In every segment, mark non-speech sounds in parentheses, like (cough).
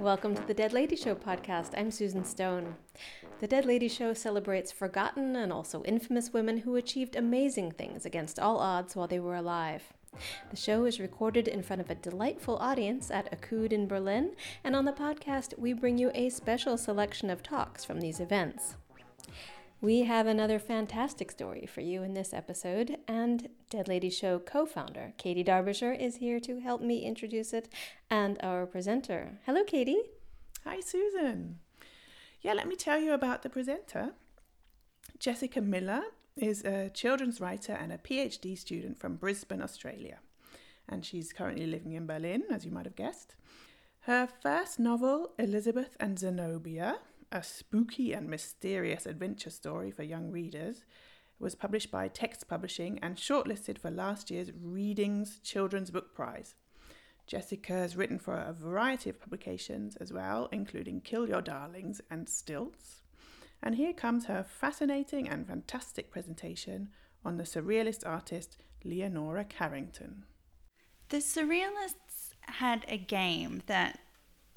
Welcome to the Dead Lady Show podcast. I'm Susan Stone. The Dead Lady Show celebrates forgotten and also infamous women who achieved amazing things against all odds while they were alive. The show is recorded in front of a delightful audience at ACUD in Berlin, and on the podcast, we bring you a special selection of talks from these events. We have another fantastic story for you in this episode, and Dead Lady Show co founder Katie Derbyshire is here to help me introduce it and our presenter. Hello, Katie. Hi, Susan. Yeah, let me tell you about the presenter. Jessica Miller is a children's writer and a PhD student from Brisbane, Australia, and she's currently living in Berlin, as you might have guessed. Her first novel, Elizabeth and Zenobia, a spooky and mysterious adventure story for young readers, was published by Text Publishing and shortlisted for last year's Readings Children's Book Prize. Jessica has written for a variety of publications as well, including Kill Your Darlings and Stilts. And here comes her fascinating and fantastic presentation on the surrealist artist Leonora Carrington. The surrealists had a game that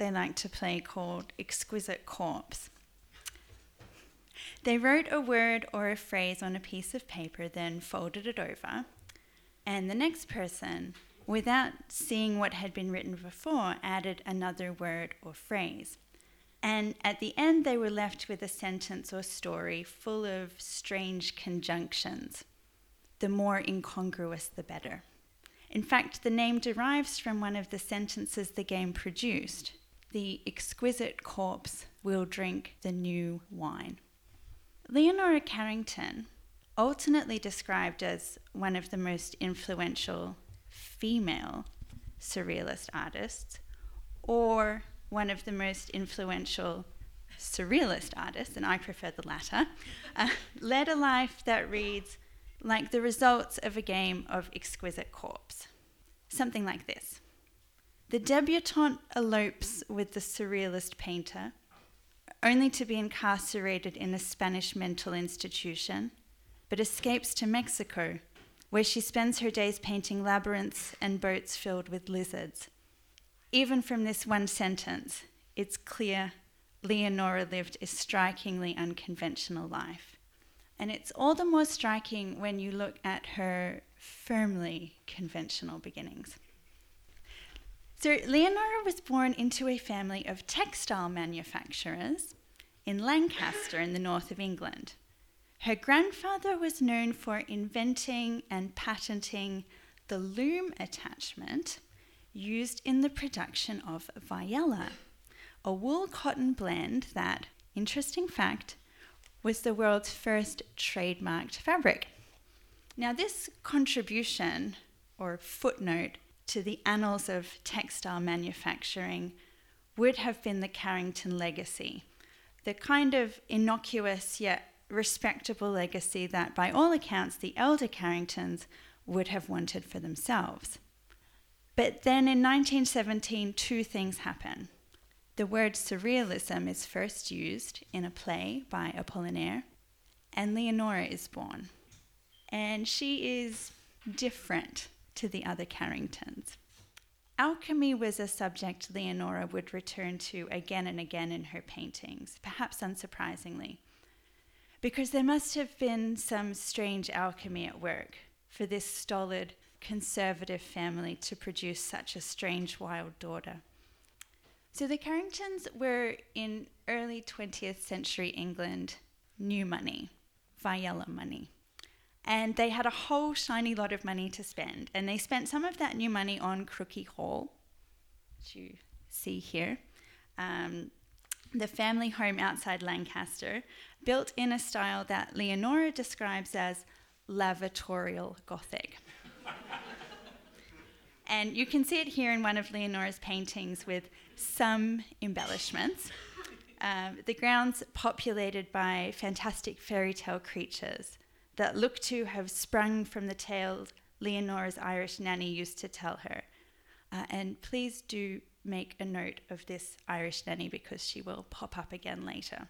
they liked to play called Exquisite Corpse. They wrote a word or a phrase on a piece of paper, then folded it over, and the next person, without seeing what had been written before, added another word or phrase. And at the end, they were left with a sentence or story full of strange conjunctions. The more incongruous, the better. In fact, the name derives from one of the sentences the game produced the exquisite corpse will drink the new wine. Leonora Carrington, alternately described as one of the most influential female surrealist artists, or one of the most influential surrealist artists, and I prefer the latter, (laughs) uh, led a life that reads like the results of a game of exquisite corpse. Something like this The debutante elopes with the surrealist painter only to be incarcerated in a Spanish mental institution, but escapes to Mexico, where she spends her days painting labyrinths and boats filled with lizards. Even from this one sentence, it's clear Leonora lived a strikingly unconventional life. And it's all the more striking when you look at her firmly conventional beginnings. So, Leonora was born into a family of textile manufacturers in Lancaster in the north of England. Her grandfather was known for inventing and patenting the loom attachment used in the production of Viyella, a wool cotton blend that, interesting fact, was the world's first trademarked fabric. Now, this contribution or footnote to the annals of textile manufacturing would have been the Carrington legacy, the kind of innocuous yet respectable legacy that, by all accounts, the elder Carringtons would have wanted for themselves. But then in 1917, two things happen. The word surrealism is first used in a play by Apollinaire, and Leonora is born. And she is different to the other Carringtons. Alchemy was a subject Leonora would return to again and again in her paintings, perhaps unsurprisingly, because there must have been some strange alchemy at work for this stolid, conservative family to produce such a strange, wild daughter. So the Carringtons were in early 20th century England new money, Viyella money. And they had a whole shiny lot of money to spend. And they spent some of that new money on Crookhey Hall, which you see here. Um, the family home outside Lancaster, built in a style that Leonora describes as lavatorial Gothic. (laughs) and you can see it here in one of Leonora's paintings with some embellishments. Um, the grounds populated by fantastic fairy tale creatures that look to have sprung from the tales Leonora's Irish nanny used to tell her. Uh, and please do make a note of this Irish nanny because she will pop up again later.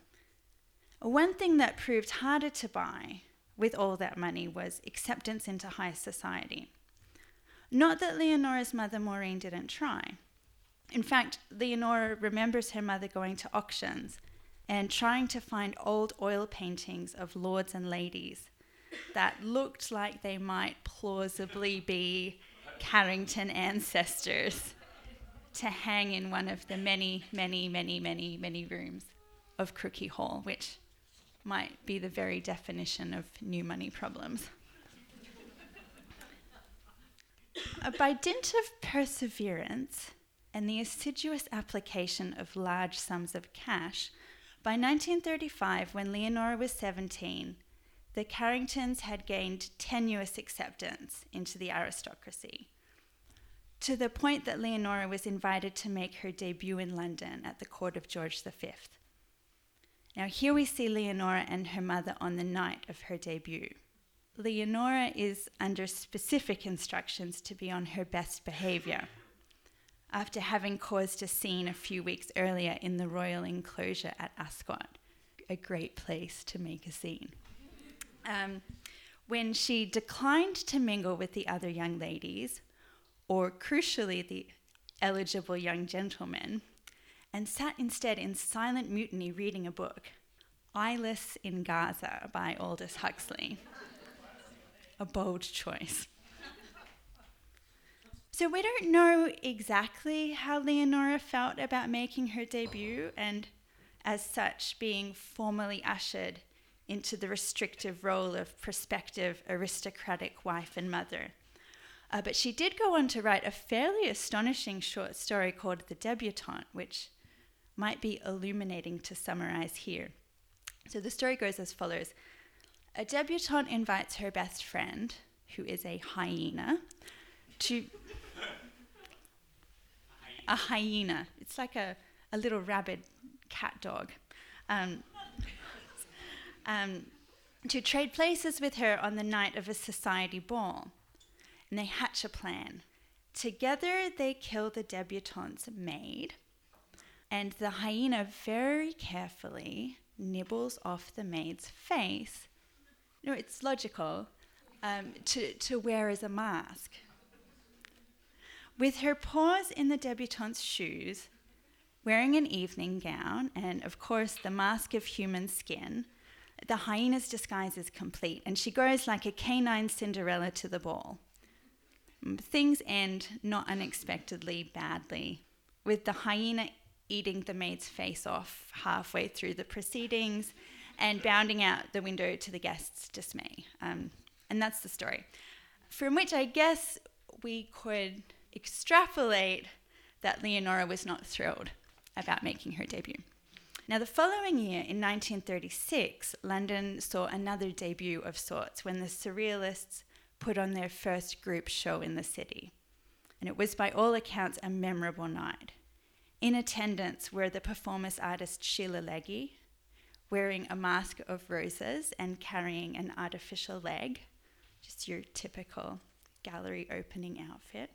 One thing that proved harder to buy with all that money was acceptance into high society. Not that Leonora's mother Maureen didn't try. In fact, Leonora remembers her mother going to auctions and trying to find old oil paintings of lords and ladies that looked like they might plausibly be Carrington ancestors to hang in one of the many, many, many, many, many rooms of Crookhey Hall, which might be the very definition of new money problems. Uh, by dint of perseverance and the assiduous application of large sums of cash, by 1935, when Leonora was 17, the Carringtons had gained tenuous acceptance into the aristocracy, to the point that Leonora was invited to make her debut in London at the court of George V. Now, here we see Leonora and her mother on the night of her debut. Leonora is under specific instructions to be on her best behaviour after having caused a scene a few weeks earlier in the royal enclosure at Ascot, a great place to make a scene. Um, when she declined to mingle with the other young ladies, or crucially, the eligible young gentlemen, and sat instead in silent mutiny reading a book, Eyeless in Gaza by Aldous Huxley. a bold choice. So we don't know exactly how Leonora felt about making her debut and, as such, being formally ushered into the restrictive role of prospective aristocratic wife and mother. Uh, but she did go on to write a fairly astonishing short story called The Debutante, which might be illuminating to summarize here. So the story goes as follows A debutante invites her best friend, who is a hyena, to (laughs) a hyena. It's like a, a little rabid cat dog. Um, um, to trade places with her on the night of a society ball. And they hatch a plan. Together, they kill the debutante's maid, and the hyena very carefully nibbles off the maid's face. No, it's logical um, to, to wear as a mask. With her paws in the debutante's shoes, wearing an evening gown, and of course the mask of human skin, the hyena's disguise is complete, and she goes like a canine Cinderella to the ball. Things end not unexpectedly badly, with the hyena eating the maid's face off halfway through the proceedings and bounding out the window to the guests' dismay. Um, and that's the story. From which I guess we could extrapolate that Leonora was not thrilled about making her debut. Now, the following year, in 1936, London saw another debut of sorts when the Surrealists put on their first group show in the city. And it was, by all accounts, a memorable night. In attendance were the performance artist Sheila Legge, wearing a mask of roses and carrying an artificial leg, just your typical gallery opening outfit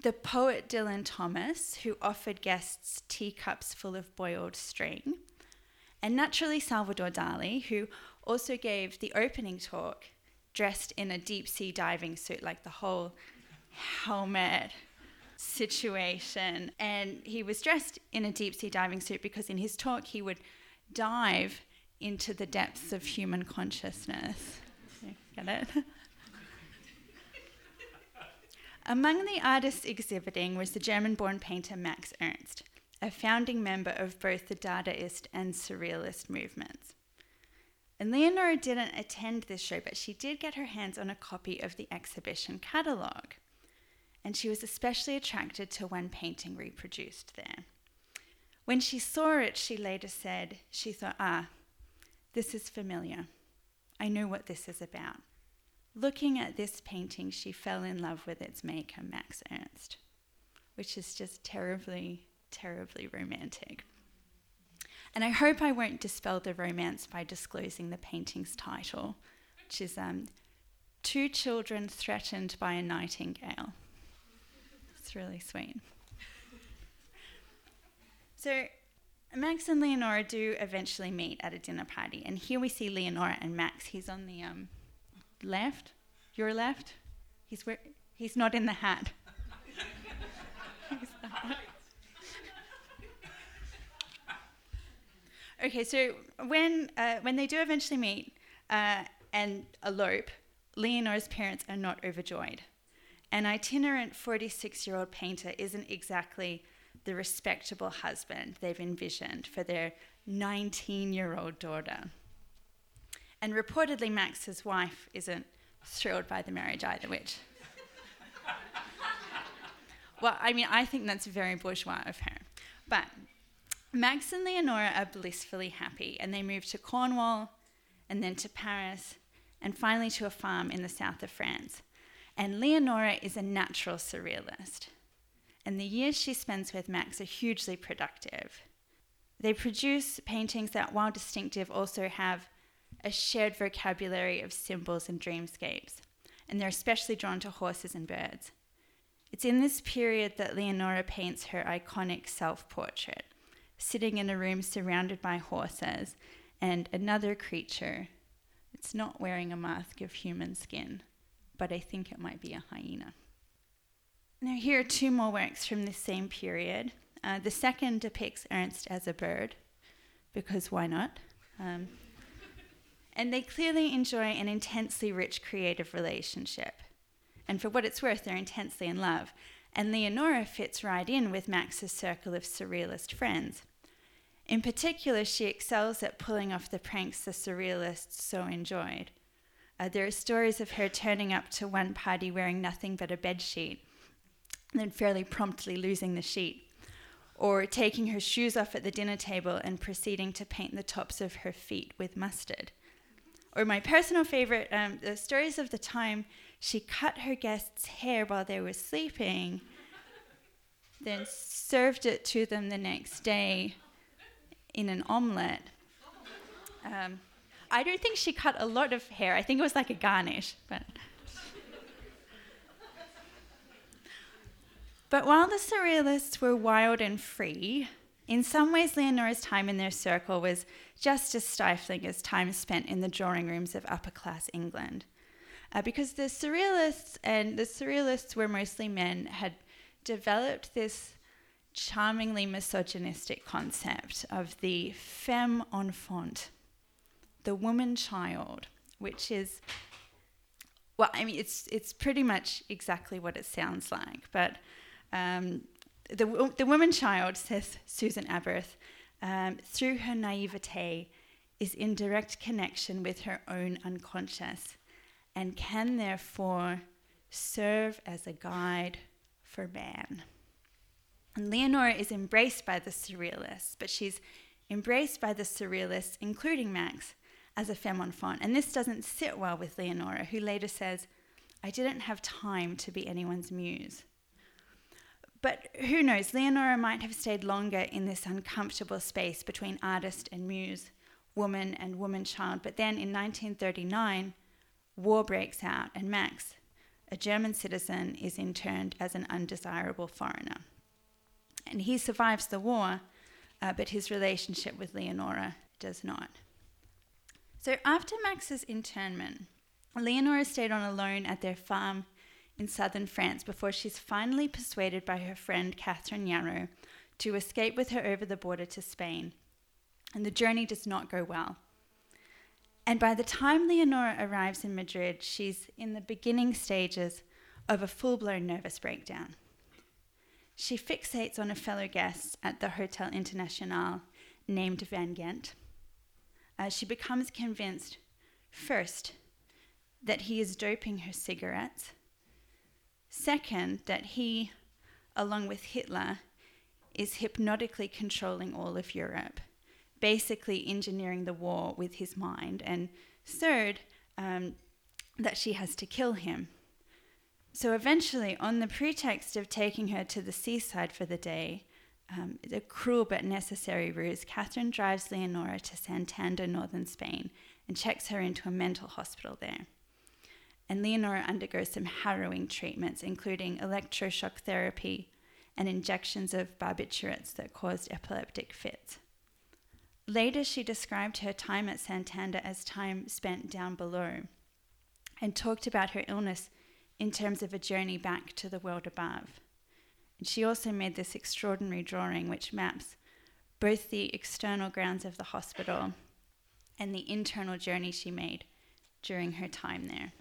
the poet Dylan Thomas, who offered guests teacups full of boiled string, and naturally Salvador Dali, who also gave the opening talk dressed in a deep sea diving suit, like the whole helmet situation. And he was dressed in a deep sea diving suit because in his talk he would dive into the depths of human consciousness. (laughs) Get it? Among the artists exhibiting was the German born painter Max Ernst, a founding member of both the Dadaist and Surrealist movements. And Leonora didn't attend this show, but she did get her hands on a copy of the exhibition catalogue. And she was especially attracted to one painting reproduced there. When she saw it, she later said, she thought, ah, this is familiar. I know what this is about. Looking at this painting, she fell in love with its maker, Max Ernst, which is just terribly, terribly romantic. And I hope I won't dispel the romance by disclosing the painting's title, which is um, Two Children Threatened by a Nightingale. It's really sweet. So, Max and Leonora do eventually meet at a dinner party, and here we see Leonora and Max. He's on the um, left, your left, he's, where, he's not in the hat. (laughs) okay, so when, uh, when they do eventually meet uh, and elope, Leonora's parents are not overjoyed. An itinerant 46 year old painter isn't exactly the respectable husband they've envisioned for their 19 year old daughter. And reportedly, Max's wife isn't thrilled by the marriage either, which. well, I mean, I think that's very bourgeois of her. But Max and Leonora are blissfully happy, and they move to Cornwall, and then to Paris, and finally to a farm in the south of France. And Leonora is a natural surrealist, and the years she spends with Max are hugely productive. They produce paintings that, while distinctive, also have a shared vocabulary of symbols and dreamscapes, and they're especially drawn to horses and birds. It's in this period that Leonora paints her iconic self portrait, sitting in a room surrounded by horses and another creature. It's not wearing a mask of human skin, but I think it might be a hyena. Now, here are two more works from this same period. Uh, the second depicts Ernst as a bird, because why not? Um, and they clearly enjoy an intensely rich creative relationship. And for what it's worth, they're intensely in love. And Leonora fits right in with Max's circle of surrealist friends. In particular, she excels at pulling off the pranks the surrealists so enjoyed. Uh, there are stories of her turning up to one party wearing nothing but a bedsheet, and then fairly promptly losing the sheet, or taking her shoes off at the dinner table and proceeding to paint the tops of her feet with mustard. Or my personal favorite, um, the stories of the time she cut her guests' hair while they were sleeping, then served it to them the next day in an omelette. Um, I don't think she cut a lot of hair. I think it was like a garnish, but. But while the surrealists were wild and free, in some ways Leonora's time in their circle was just as stifling as time spent in the drawing rooms of upper class England. Uh, because the surrealists, and the surrealists were mostly men, had developed this charmingly misogynistic concept of the femme enfant, the woman child, which is well, I mean, it's it's pretty much exactly what it sounds like. But um, the the woman child, says Susan Aberth, um, through her naivete, is in direct connection with her own unconscious, and can therefore serve as a guide for man. And Leonora is embraced by the surrealists, but she's embraced by the surrealists, including Max, as a femme enfant. And this doesn't sit well with Leonora, who later says, I didn't have time to be anyone's muse. But who knows, Leonora might have stayed longer in this uncomfortable space between artist and muse, woman and woman child. But then in 1939, war breaks out, and Max, a German citizen, is interned as an undesirable foreigner and he survives the war, uh, but his relationship with Leonora does not. So after Max's internment, Leonora stayed on alone at their farm in southern France before she's finally persuaded by her friend Catherine Yarrow to escape with her over the border to Spain. And the journey does not go well. And by the time Leonora arrives in Madrid, she's in the beginning stages of a full blown nervous breakdown. She fixates on a fellow guest at the Hotel International named Van Ghent. Uh, she becomes convinced, first, that he is doping her cigarettes, second, that he, along with Hitler, is hypnotically controlling all of Europe, basically engineering the war with his mind, and third, um, that she has to kill him so eventually, on the pretext of taking her to the seaside for the day, um, the cruel but necessary ruse, Catherine drives Leonora to Santander, northern Spain, and checks her into a mental hospital there. And Leonora undergoes some harrowing treatments, including electroshock therapy and injections of barbiturates that caused epileptic fits. Later, she described her time at Santander as time spent down below and talked about her illness in terms of a journey back to the world above. And she also made this extraordinary drawing which maps both the external grounds of the hospital and the internal journey she made during her time there.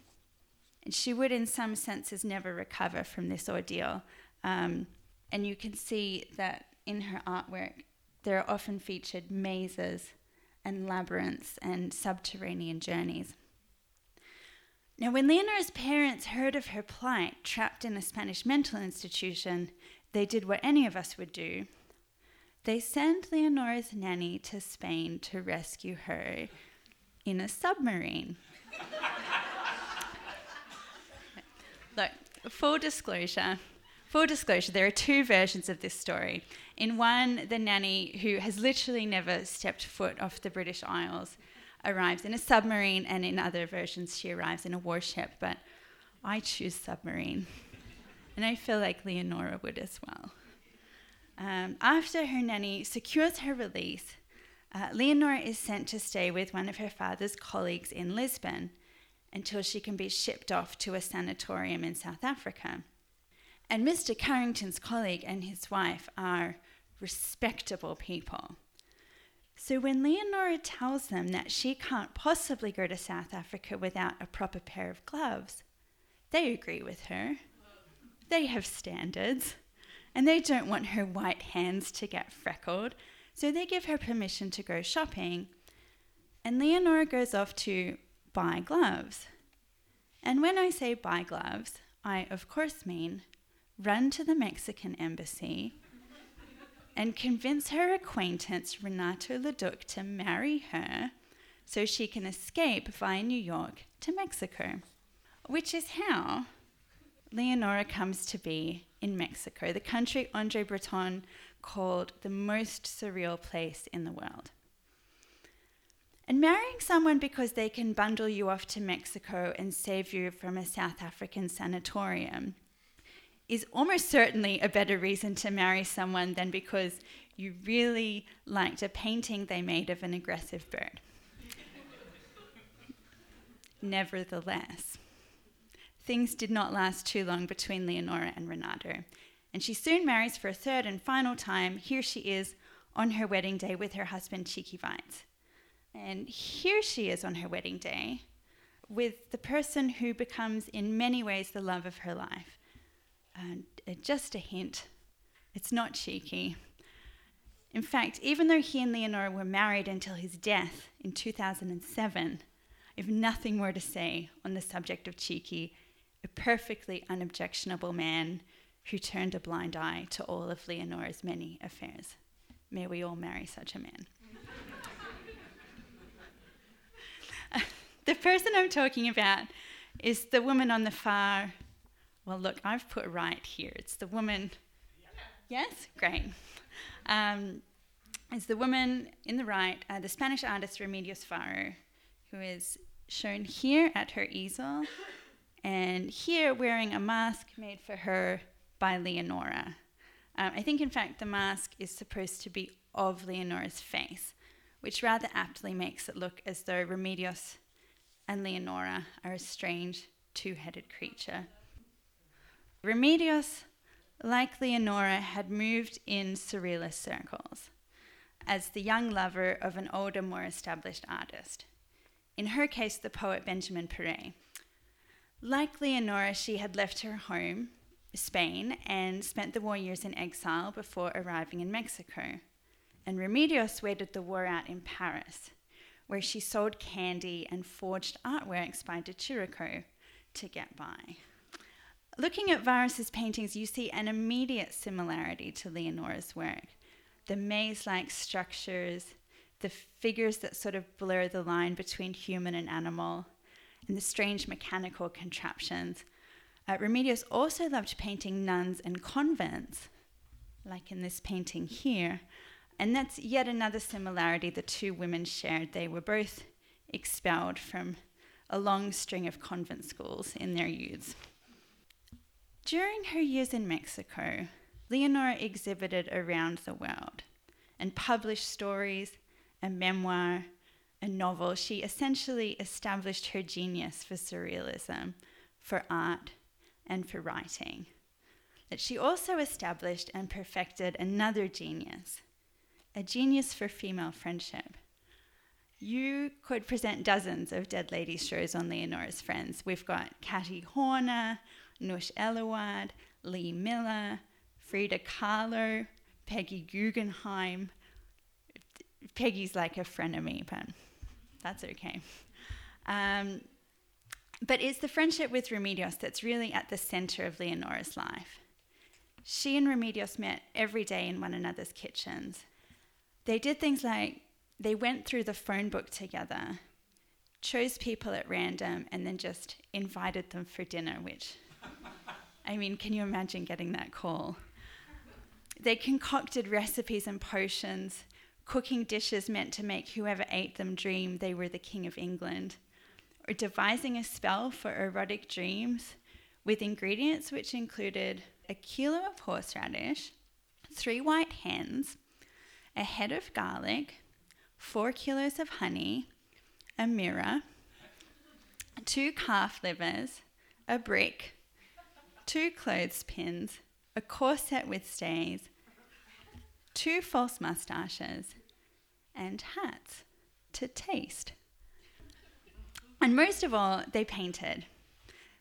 And she would, in some senses, never recover from this ordeal. Um, and you can see that in her artwork, there are often featured mazes and labyrinths and subterranean journeys. Now, when Leonora's parents heard of her plight, trapped in a Spanish mental institution, they did what any of us would do. They sent Leonora's nanny to Spain to rescue her in a submarine. (laughs) Look, full disclosure. Full disclosure, there are two versions of this story. In one, the nanny, who has literally never stepped foot off the British Isles, arrives in a submarine, and in other versions, she arrives in a warship. But I choose submarine, and I feel like Leonora would as well. Um, after her nanny secures her release, uh, Leonora is sent to stay with one of her father's colleagues in Lisbon until she can be shipped off to a sanatorium in South Africa. And Mr. Carrington's colleague and his wife are respectable people. So when Leonora tells them that she can't possibly go to South Africa without a proper pair of gloves, they agree with her. They have standards, and they don't want her white hands to get freckled, so they give her permission to go shopping. And Leonora goes off to buy gloves. And when I say buy gloves, I of course mean run to the Mexican embassy and convince her acquaintance Renato Leduc to marry her so she can escape via New York to Mexico, which is how Leonora comes to be in Mexico, the country Andre Breton called the most surreal place in the world. And marrying someone because they can bundle you off to Mexico and save you from a South African sanatorium is almost certainly a better reason to marry someone than because you really liked a painting they made of an aggressive bird. Nevertheless, things did not last too long between Leonora and Renato, and she soon marries for a third and final time. Here she is on her wedding day with her husband, Chiki Weisz. And here she is on her wedding day with the person who becomes, in many ways, the love of her life and uh, just a hint it's not Chiki. In fact, even though he and Leonora were married until his death in 2007, I have nothing more to say on the subject of Chiki, a perfectly unobjectionable man who turned a blind eye to all of Leonora's many affairs. May we all marry such a man. The person I'm talking about is the woman on the far well, look, I've put right here. It's the woman. Yes? Great. Um, it's the woman in the right, uh, the Spanish artist Remedios Varo, who is shown here at her easel, and here wearing a mask made for her by Leonora. Um, I think, in fact, the mask is supposed to be of Leonora's face, which rather aptly makes it look as though Remedios and Leonora are a strange two headed creature. Remedios, like Leonora, had moved in surrealist circles as the young lover of an older, more established artist. In her case, the poet Benjamin Péret. Like Leonora, she had left her home, Spain, and spent the war years in exile before arriving in Mexico. And Remedios waited the war out in Paris, where she sold candy and forged artworks by de Chirico to get by. Looking at Varos's paintings, you see an immediate similarity to Leonora's work. The maze like structures, the figures that sort of blur the line between human and animal, and the strange mechanical contraptions. Uh, Remedios also loved painting nuns and convents, like in this painting here. And that's yet another similarity the two women shared. They were both expelled from a long string of convent schools in their youths. During her years in Mexico, Leonora exhibited around the world and published stories, a memoir, a novel. She essentially established her genius for surrealism, for art, and for writing. But she also established and perfected another genius, a genius for female friendship. You could present dozens of Dead Ladies shows on Leonora's Friends. We've got Kati Horna, Nush Eluard, Lee Miller, Frida Kahlo, Peggy Guggenheim. Peggy's like a frenemy, but that's okay. Um, but it's the friendship with Remedios that's really at the center of Leonora's life. She and Remedios met every day in one another's kitchens. They did things like they went through the phone book together, chose people at random, and then just invited them for dinner, which, I mean, can you imagine getting that call? They concocted recipes and potions, cooking dishes meant to make whoever ate them dream they were the King of England, or devising a spell for erotic dreams with ingredients which included a kilo of horseradish, three white hens, a head of garlic, four kilos of honey, a mirror, two calf livers, a brick, two clothespins, a corset with stays, two false mustaches, and hats to taste. And most of all, they painted.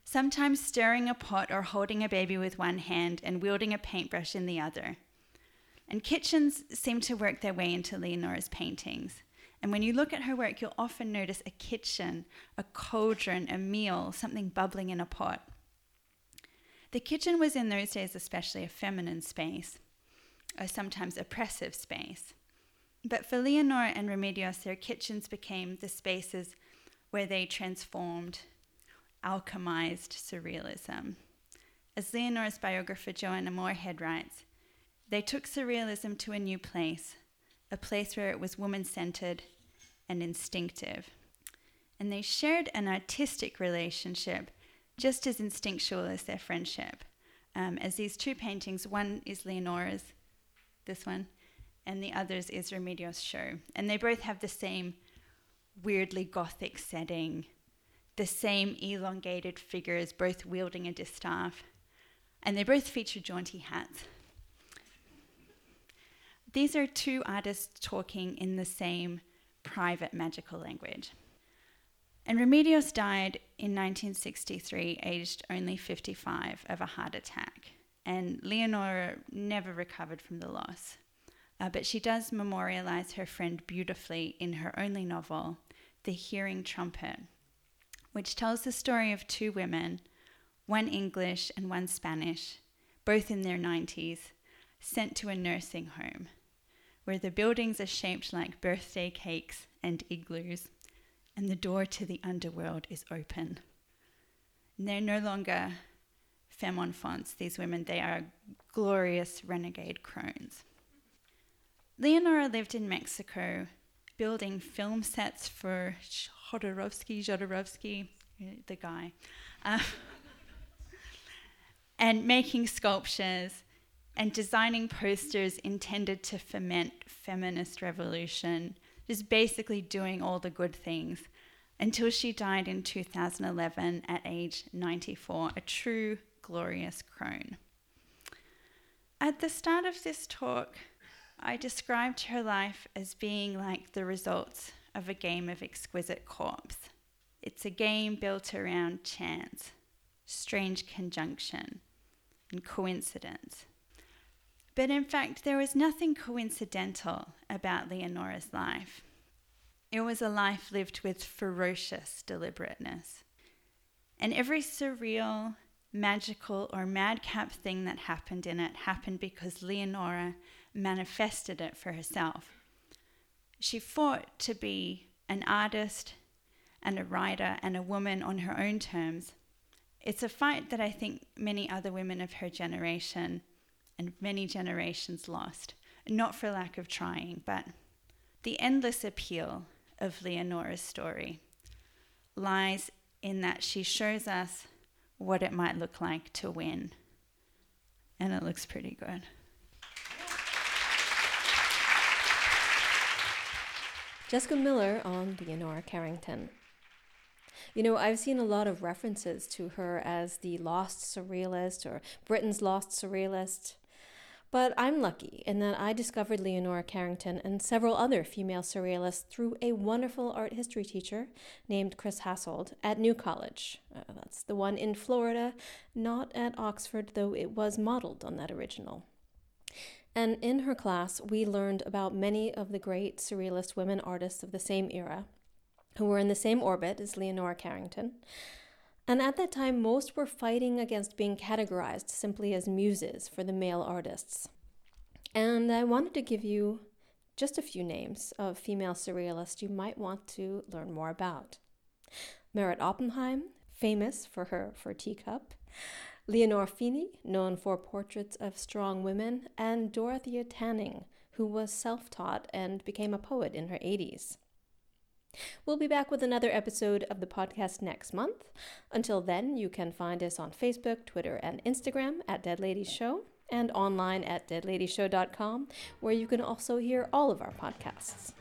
Sometimes stirring a pot or holding a baby with one hand and wielding a paintbrush in the other. And kitchens seem to work their way into Leonora's paintings. And when you look at her work, you'll often notice a kitchen, a cauldron, a meal, something bubbling in a pot. The kitchen was in those days especially a feminine space, a sometimes oppressive space. But for Leonora and Remedios, their kitchens became the spaces where they transformed, alchemized surrealism. As Leonora's biographer Joanna Moorhead writes, they took surrealism to a new place, a place where it was woman centered and instinctive. And they shared an artistic relationship just as instinctual as their friendship. Um, as these two paintings, one is Leonora's, this one, and the other is Remedios' show. And they both have the same weirdly gothic setting, the same elongated figures, both wielding a distaff, and they both feature jaunty hats. These are two artists talking in the same private magical language. And Remedios died in 1963, aged only 55, of a heart attack. And Leonora never recovered from the loss. Uh, but she does memorialize her friend beautifully in her only novel, The Hearing Trumpet, which tells the story of two women, one English and one Spanish, both in their 90s, sent to a nursing home where the buildings are shaped like birthday cakes and igloos, and the door to the underworld is open. And they're no longer femme enfants, these women, they are glorious renegade crones. Leonora lived in Mexico, building film sets for Jodorowsky, Jodorowsky, the guy, uh, (laughs) and making sculptures and designing posters intended to foment feminist revolution, just basically doing all the good things until she died in 2011 at age 94, a true glorious crone. At the start of this talk, I described her life as being like the results of a game of exquisite corpse. It's a game built around chance, strange conjunction, and coincidence. But in fact, there was nothing coincidental about Leonora's life. It was a life lived with ferocious deliberateness. And every surreal, magical, or madcap thing that happened in it happened because Leonora manifested it for herself. She fought to be an artist and a writer and a woman on her own terms. It's a fight that I think many other women of her generation and many generations lost, not for lack of trying, but the endless appeal of Leonora's story lies in that she shows us what it might look like to win. And it looks pretty good. Jessica Miller on Leonora Carrington. You know, I've seen a lot of references to her as the lost surrealist or Britain's lost surrealist. But I'm lucky in that I discovered Leonora Carrington and several other female surrealists through a wonderful art history teacher named Chris Hassold at New College. Uh, that's the one in Florida, not at Oxford, though it was modeled on that original. And in her class, we learned about many of the great surrealist women artists of the same era who were in the same orbit as Leonora Carrington. And at that time, most were fighting against being categorized simply as muses for the male artists. And I wanted to give you just a few names of female surrealists you might want to learn more about. Meret Oppenheim, famous for her for Teacup, Leonor Fini, known for portraits of strong women, and Dorothea Tanning, who was self taught and became a poet in her 80s. We'll be back with another episode of the podcast next month. Until then, you can find us on Facebook, Twitter, and Instagram at Dead Ladies Show and online at deadladieshow.com, where you can also hear all of our podcasts.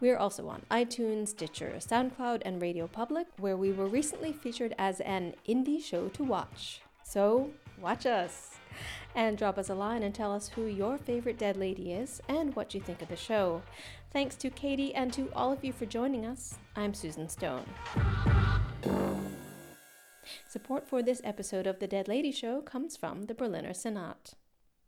We are also on iTunes, Stitcher, SoundCloud, and Radio Public, where we were recently featured as an indie show to watch. So, watch us! And drop us a line and tell us who your favorite dead lady is and what you think of the show. Thanks to Katie and to all of you for joining us. I'm Susan Stone. Support for this episode of The Dead Lady Show comes from the Berliner Senat.